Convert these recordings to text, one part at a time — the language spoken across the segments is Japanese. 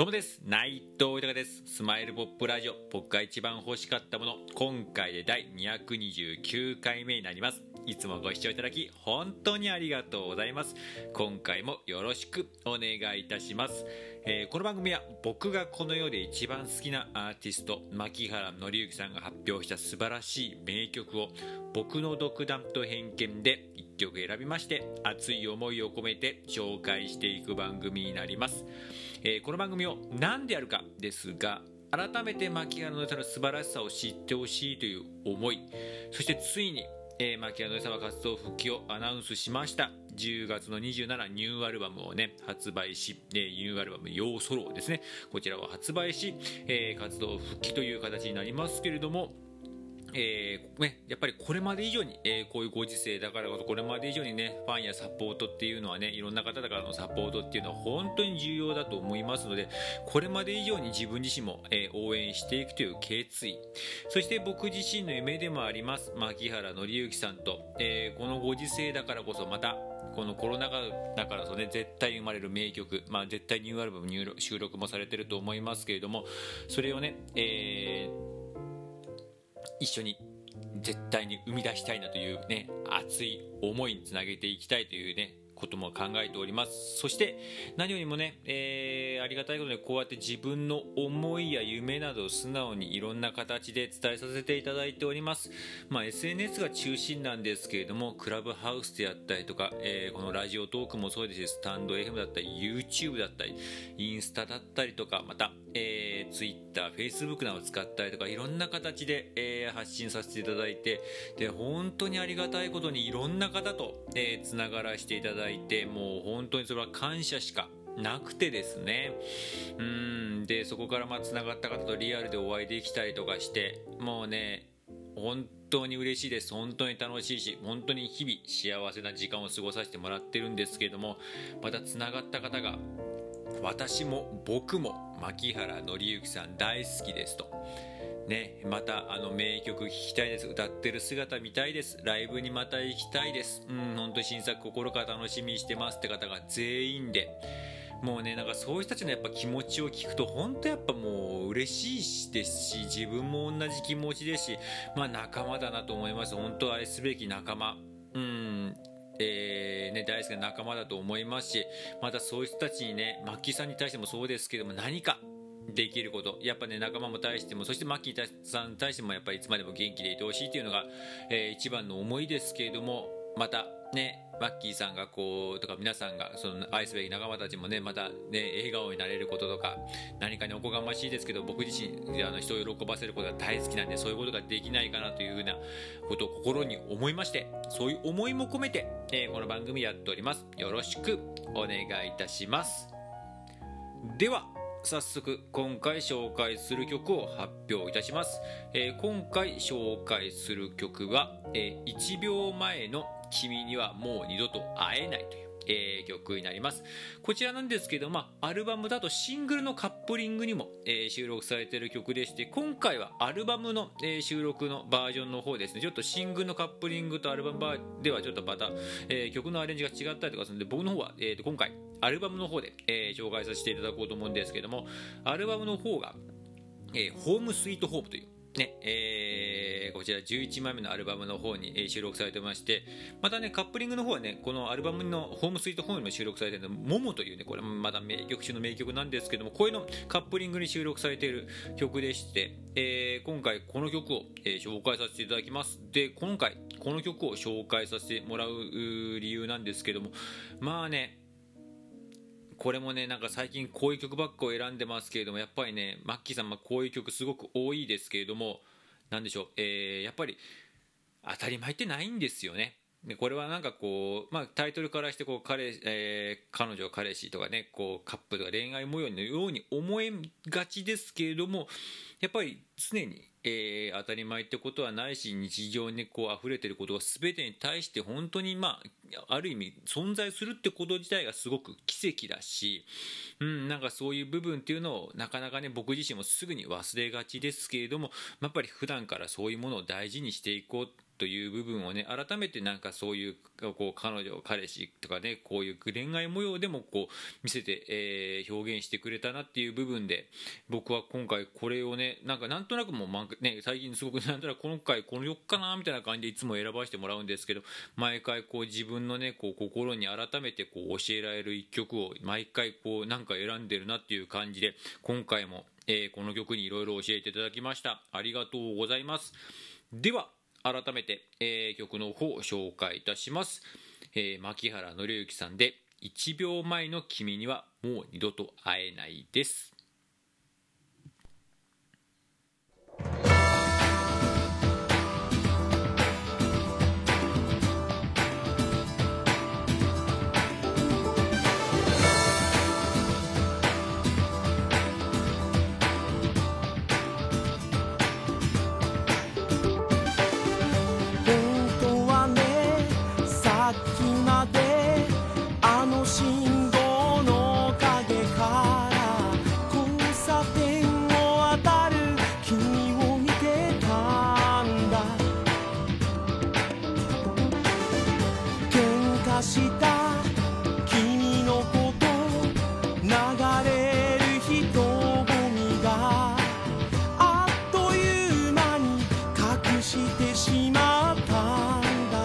どうもです。内藤豊です。スマイルポップラジオ。僕が一番欲しかったもの。今回で第229回目になります。いつもご視聴いただき本当にありがとうございます。今回もよろしくお願いいたします、えー、この番組は僕がこの世で一番好きなアーティスト牧原紀之さんが発表した素晴らしい名曲を僕の独断と偏見で1曲選びまして熱い思いを込めて紹介していく番組になります。えー、この番組を何でやるかですが改めて牧原のさの素晴らしさを知ってほしいという思いそしてついに、えー、牧原のさは活動復帰をアナウンスしました。10月の27ニューアルバムをね発売し、えー、ニューアルバム「ヨーソロ」ですね。こちらを発売し、えー、活動復帰という形になりますけれどもえーね、やっぱりこれまで以上に、えー、こういうご時世だからこそこれまで以上にねファンやサポートっていうのはねいろんな方からのサポートっていうのは本当に重要だと思いますのでこれまで以上に自分自身も、えー、応援していくという決意。そして僕自身の夢でもあります牧原紀之さんと、えこのご時世だからこそまたこのコロナ禍だからそね絶対生まれる名曲、まあ、絶対ニューアルバム収録もされてると思いますけれどもそれをね、えー一緒に絶対に生み出したいなというね熱い思いにつなげていきたいというねことも考えております。そして何よりもね、えー、ありがたいことにこうやって自分の思いや夢などを素直にいろんな形で伝えさせていただいております、まあ、SNS が中心なんですけれどもクラブハウスであったりとか、えー、このラジオトークもそうですしスタンド FM だったり YouTube だったりインスタだったりとかまた、えー、Twitter、Facebook などを使ったりとかいろんな形で、えー、発信させていただいてで本当にありがたいことにいろんな方と、えー、がらせていただいてもう本当にそれは感謝しかなくてですねうんでそこからまあつながった方とリアルでお会いできたりとかしてもうね本当に嬉しいです本当に楽しいし本当に日々幸せな時間を過ごさせてもらってるんですけれどもまたつながった方が私も僕も牧原紀之さん大好きですと。ね、またあの名曲聴きたいです歌ってる姿見たいです。ライブにまた行きたいです。うん本当新作心から楽しみにしてますって方が全員で。もうねなんかそういう人たちのやっぱ気持ちを聞くと本当やっぱもう嬉しいですし自分も同じ気持ちですしまあ仲間だなと思います。本当愛すべき仲間。うんえー、ね、大好きな仲間だと思いますしまたそういう人たちにねマッキーさんに対してもそうですけども何かできること。やっぱね仲間も対してもそしてマッキーさんに対してもやっぱりいつまでも元気でいてほしいというのが、えー、一番の思いですけれどもまたねマッキーさんがこうとか皆さんがその愛すべき仲間たちもねまたね笑顔になれることとか何かにおこがましいですけど僕自身あの人を喜ばせることが大好きなんでそういうことができないかなというふうなことを心に思いましてそういう思いも込めて、えー、この番組やっております。よろしくお願いいたします。では早速今回紹介する曲を発表いたします、えー、今回紹介する曲は、えー、1秒前の君にはもう二度と会えないという。えー、曲になります。こちらなんですけど、まあ、アルバムだとシングルのカップリングにも、えー、収録されている曲でして今回はアルバムの、えー、収録のバージョンの方ですね。ちょっとシングルのカップリングとアルバムではちょっとまた、え曲のアレンジが違ったりとかするので僕の方は、えー、今回アルバムの方で、え紹介させていただこうと思うんですけどもアルバムの方が、えホームスイートホームというねえー、こちら11枚目のアルバムの方に、収録されてましてまたねカップリングの方はねこのアルバムのホームスイートホームにも収録されてるの「モモ」というねこれまだ名曲中の名曲なんですけどもこういうのカップリングに収録されている曲でして、えー、今回この曲を、えー、紹介させていただきます。で今回この曲を紹介させてもらう理由なんですけどもまあねこれもねなんか最近こういう曲ばっかを選んでますけれどもやっぱりねマッキーさん、まこういう曲すごく多いですけれども何でしょう、えー、やっぱり当たり前ってないんですよね。でこれはなんかこう、まあ、タイトルからしてこう彼、えー、彼女彼氏とかねこうカップルとか恋愛模様のように思えがちですけれどもやっぱり常にえー、当たり前ってことはないし日常にこう溢れてることが全てに対して本当にまあある意味存在するってこと自体がすごく奇跡だし、うん、なんかそういう部分っていうのをなかなかね僕自身もすぐに忘れがちですけれどもやっぱり普段からそういうものを大事にしていこう。という部分をね改めてなんかそういうこう彼女彼氏とかねこういう恋愛模様でもこう見せて、えー、表現してくれたなっていう部分で僕は今回これをねなんかなんとなくもう、ね、最近すごくなんとなく今回この4日なみたいな感じでいつも選ばせてもらうんですけど毎回こう自分のねこう心に改めてこう教えられる一曲を毎回こうなんか選んでるなっていう感じで今回も、えー、この曲にいろいろ教えていただきました。ありがとうございます。では改めて、えー、曲の方を紹介いたします、えー、牧原紀之さんで1秒前の君にはもう二度と会えないです。ました」「君のこと」「流れる人混みが」「あっという間に隠してしまったんだよ」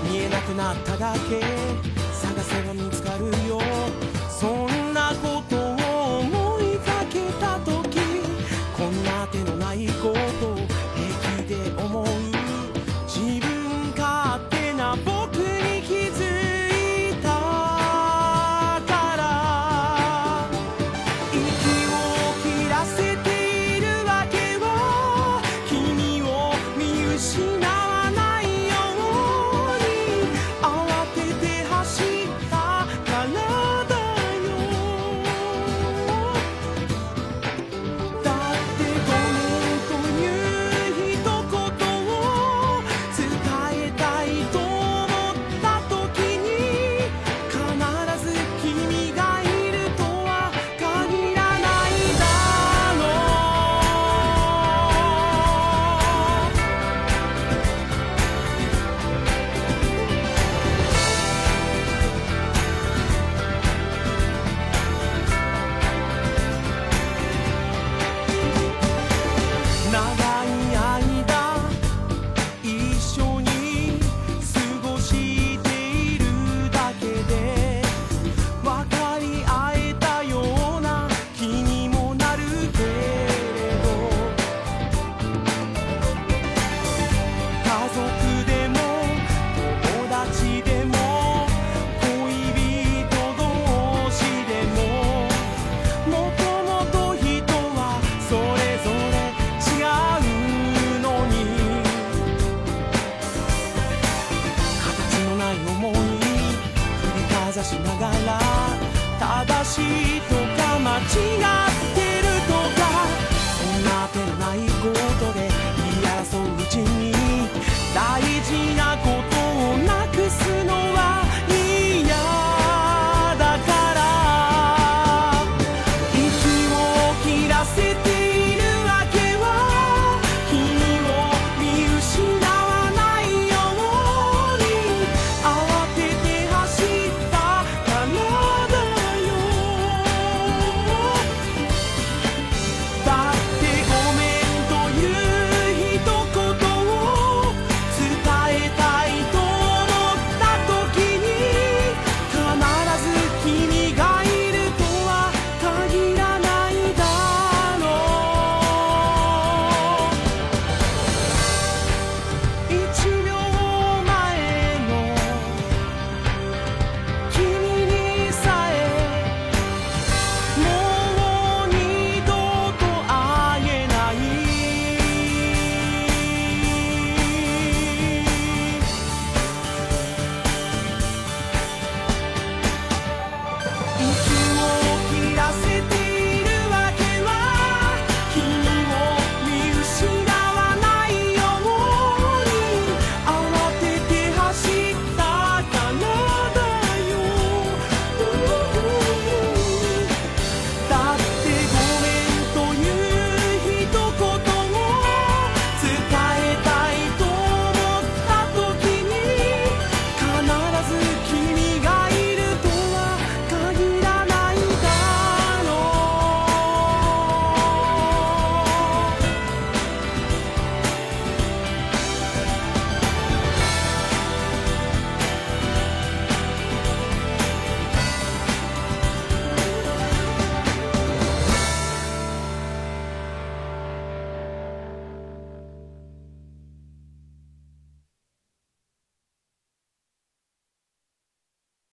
「見えなくなっただけ」